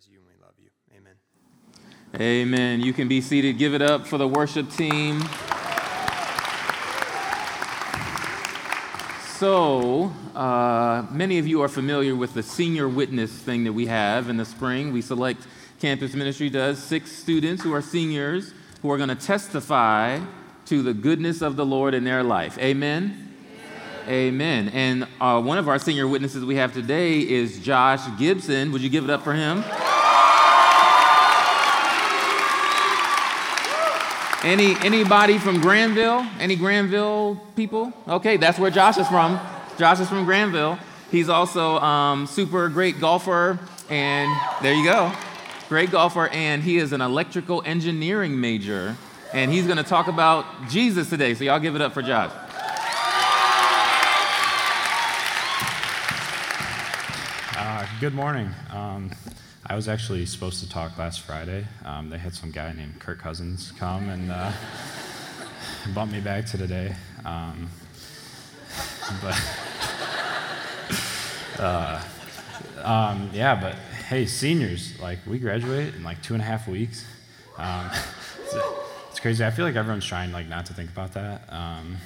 praise you and we love you. Amen. Amen. You can be seated. Give it up for the worship team. So, uh, many of you are familiar with the senior witness thing that we have in the spring. We select, campus ministry does, six students who are seniors who are going to testify to the goodness of the Lord in their life. Amen? Amen. And uh, one of our senior witnesses we have today is Josh Gibson. Would you give it up for him? Any anybody from Granville? Any Granville people? Okay, that's where Josh is from. Josh is from Granville. He's also um, super great golfer, and there you go, great golfer, and he is an electrical engineering major, and he's going to talk about Jesus today. So y'all give it up for Josh. Uh, good morning. Um, I was actually supposed to talk last Friday. Um, they had some guy named Kirk Cousins come and uh, bump me back to today. Um, but uh, um, yeah, but hey, seniors, like we graduate in like two and a half weeks. Um, it's, it's, crazy. I feel like everyone's trying like not to think about that. Um,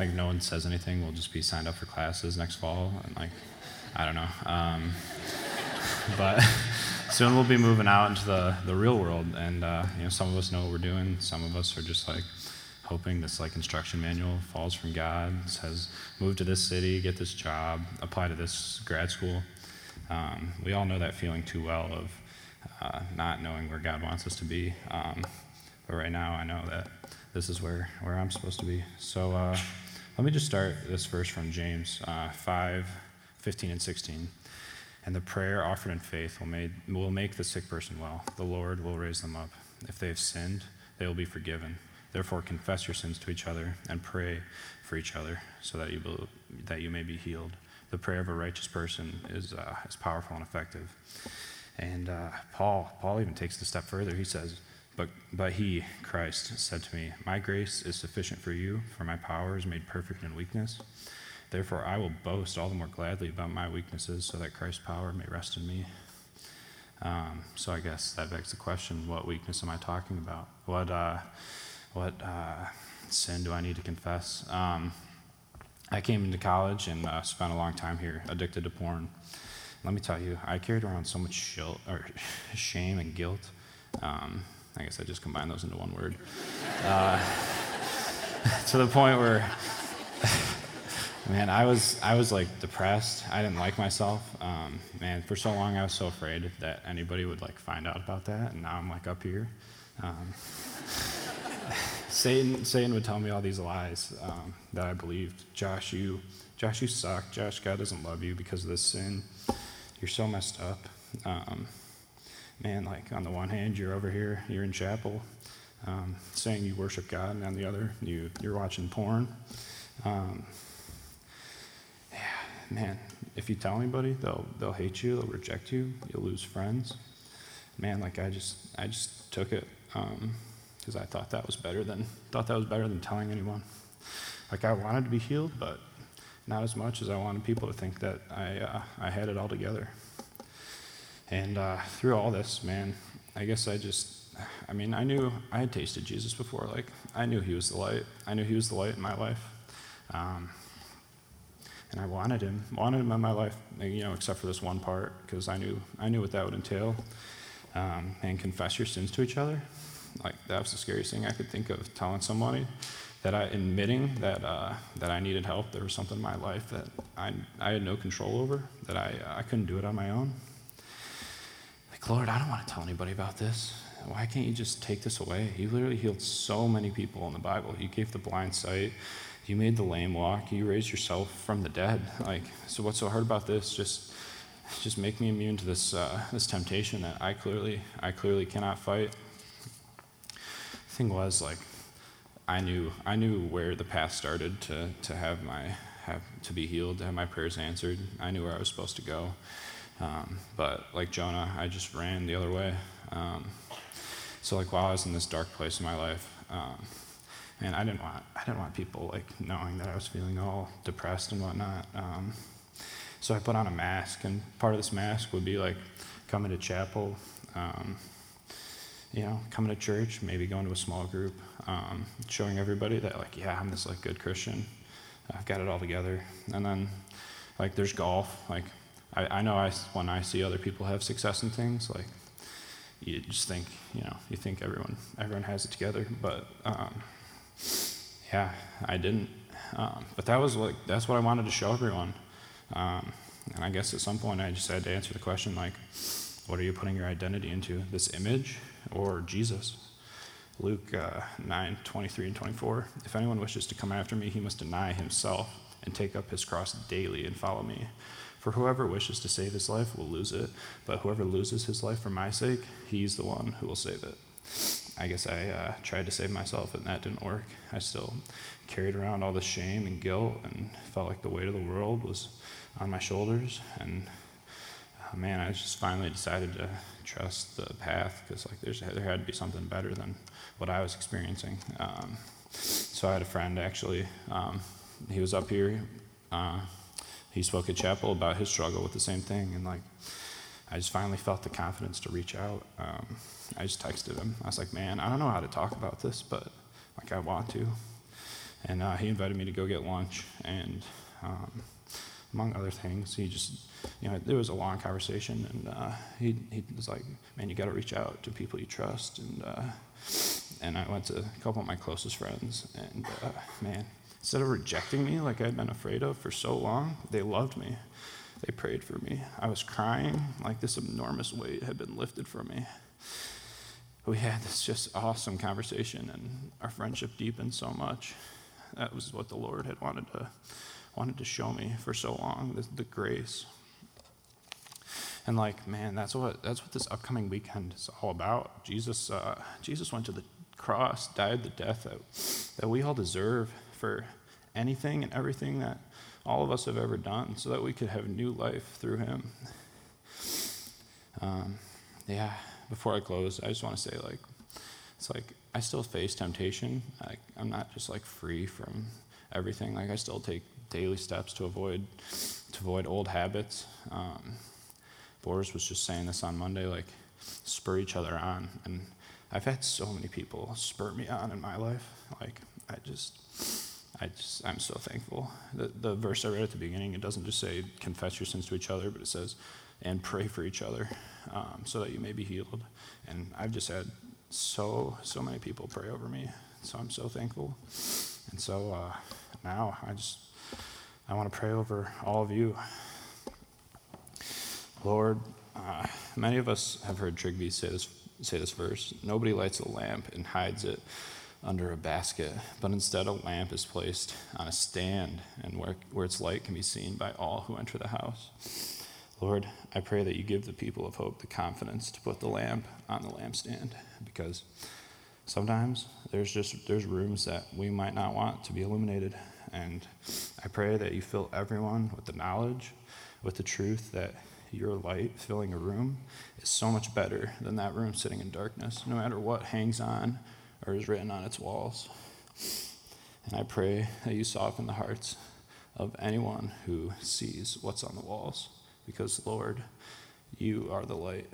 like no one says anything. We'll just be signed up for classes next fall, and like I don't know. Um, but soon we'll be moving out into the, the real world, and uh, you know, some of us know what we're doing. Some of us are just like hoping this like instruction manual falls from God. Says move to this city, get this job, apply to this grad school. Um, we all know that feeling too well of uh, not knowing where God wants us to be. Um, but right now, I know that this is where, where I'm supposed to be. So uh, let me just start this verse from James uh, 5 15 and 16. And the prayer offered in faith will, made, will make the sick person well. The Lord will raise them up. If they have sinned, they will be forgiven. Therefore, confess your sins to each other and pray for each other so that you, will, that you may be healed. The prayer of a righteous person is, uh, is powerful and effective. And uh, Paul, Paul even takes it a step further. He says, but, but he, Christ, said to me, My grace is sufficient for you, for my power is made perfect in weakness. Therefore, I will boast all the more gladly about my weaknesses so that Christ's power may rest in me. Um, so I guess that begs the question what weakness am I talking about? What, uh, what uh, sin do I need to confess? Um, I came into college and uh, spent a long time here addicted to porn. Let me tell you, I carried around so much shil- or shame and guilt. Um, I guess I just combined those into one word. Uh, to the point where Man, I was I was like depressed. I didn't like myself. Um, man, for so long I was so afraid that anybody would like find out about that, and now I'm like up here. Um, Satan Satan would tell me all these lies um, that I believed. Josh, you Josh, you suck. Josh, God doesn't love you because of this sin. You're so messed up. Um, man, like on the one hand, you're over here, you're in chapel, um, saying you worship God, and on the other, you you're watching porn. Man, if you tell anybody, they'll they'll hate you, they'll reject you, you'll lose friends. Man, like I just I just took it because um, I thought that was better than thought that was better than telling anyone. Like I wanted to be healed, but not as much as I wanted people to think that I uh, I had it all together. And uh, through all this, man, I guess I just I mean I knew I had tasted Jesus before. Like I knew He was the light. I knew He was the light in my life. Um, and I wanted him, wanted him in my life, you know, except for this one part, because I knew, I knew what that would entail. Um, and confess your sins to each other. Like, that was the scariest thing I could think of, telling somebody that I, admitting that, uh, that I needed help, there was something in my life that I, I had no control over, that I, I couldn't do it on my own. Like, Lord, I don't want to tell anybody about this. Why can't you just take this away? You literally healed so many people in the Bible. You gave the blind sight, you made the lame walk. You raised yourself from the dead. Like, so what's so hard about this? Just, just make me immune to this, uh, this temptation that I clearly, I clearly cannot fight. Thing was, like, I knew, I knew where the path started to, to have my, have, to be healed, to have my prayers answered. I knew where I was supposed to go. Um, but like Jonah, I just ran the other way. Um, so like while I was in this dark place in my life, um, and I didn't want I didn't want people like knowing that I was feeling all depressed and whatnot. Um, so I put on a mask, and part of this mask would be like coming to chapel, um, you know, coming to church, maybe going to a small group, um, showing everybody that, like, yeah, I'm this, like, good Christian. I've got it all together. And then, like, there's golf. Like, I, I know I, when I see other people have success in things, like, you just think, you know, you think everyone, everyone has it together. But, um, yeah, I didn't. Um, but that was like, that's what I wanted to show everyone. Um, and I guess at some point I just had to answer the question, like, what are you putting your identity into? This image or Jesus? Luke uh, 9, 23 and 24. If anyone wishes to come after me, he must deny himself and take up his cross daily and follow me. For whoever wishes to save his life will lose it, but whoever loses his life for my sake, he's the one who will save it. I guess I uh, tried to save myself and that didn't work. I still carried around all the shame and guilt and felt like the weight of the world was on my shoulders. And uh, man, I just finally decided to trust the path because like there's, there had to be something better than what I was experiencing. Um, so I had a friend actually. Um, he was up here. Uh, he spoke at chapel about his struggle with the same thing, and like I just finally felt the confidence to reach out. Um, I just texted him. I was like, "Man, I don't know how to talk about this, but like I want to." And uh, he invited me to go get lunch, and um, among other things, he just, you know, it was a long conversation, and uh, he he was like, "Man, you got to reach out to people you trust," and uh, and I went to a couple of my closest friends, and uh, man, instead of rejecting me like I'd been afraid of for so long, they loved me. They prayed for me. I was crying like this enormous weight had been lifted from me. We had this just awesome conversation, and our friendship deepened so much. That was what the Lord had wanted to wanted to show me for so long, the, the grace. And like, man, that's what that's what this upcoming weekend is all about. Jesus, uh, Jesus went to the cross, died the death that, that we all deserve for anything and everything that all of us have ever done, so that we could have new life through Him. Um, yeah. Before I close, I just want to say, like, it's like I still face temptation. I, I'm not just like free from everything. Like I still take daily steps to avoid to avoid old habits. Um, Boris was just saying this on Monday, like spur each other on, and I've had so many people spur me on in my life. Like I just, I just, I'm so thankful. The the verse I read at the beginning, it doesn't just say confess your sins to each other, but it says and pray for each other, um, so that you may be healed. And I've just had so so many people pray over me, so I'm so thankful. And so uh, now I just I want to pray over all of you. Lord, uh, many of us have heard Trygve say this, say this verse Nobody lights a lamp and hides it under a basket, but instead a lamp is placed on a stand and where, where its light can be seen by all who enter the house. Lord, I pray that you give the people of hope the confidence to put the lamp on the lampstand because sometimes there's just there's rooms that we might not want to be illuminated and I pray that you fill everyone with the knowledge, with the truth that your light filling a room is so much better than that room sitting in darkness, no matter what hangs on or is written on its walls. And I pray that you soften the hearts of anyone who sees what's on the walls, because, Lord, you are the light.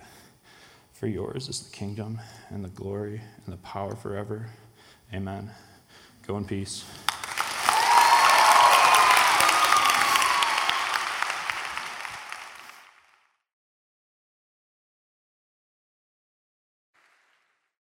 For yours is the kingdom and the glory and the power forever. Amen. Go in peace.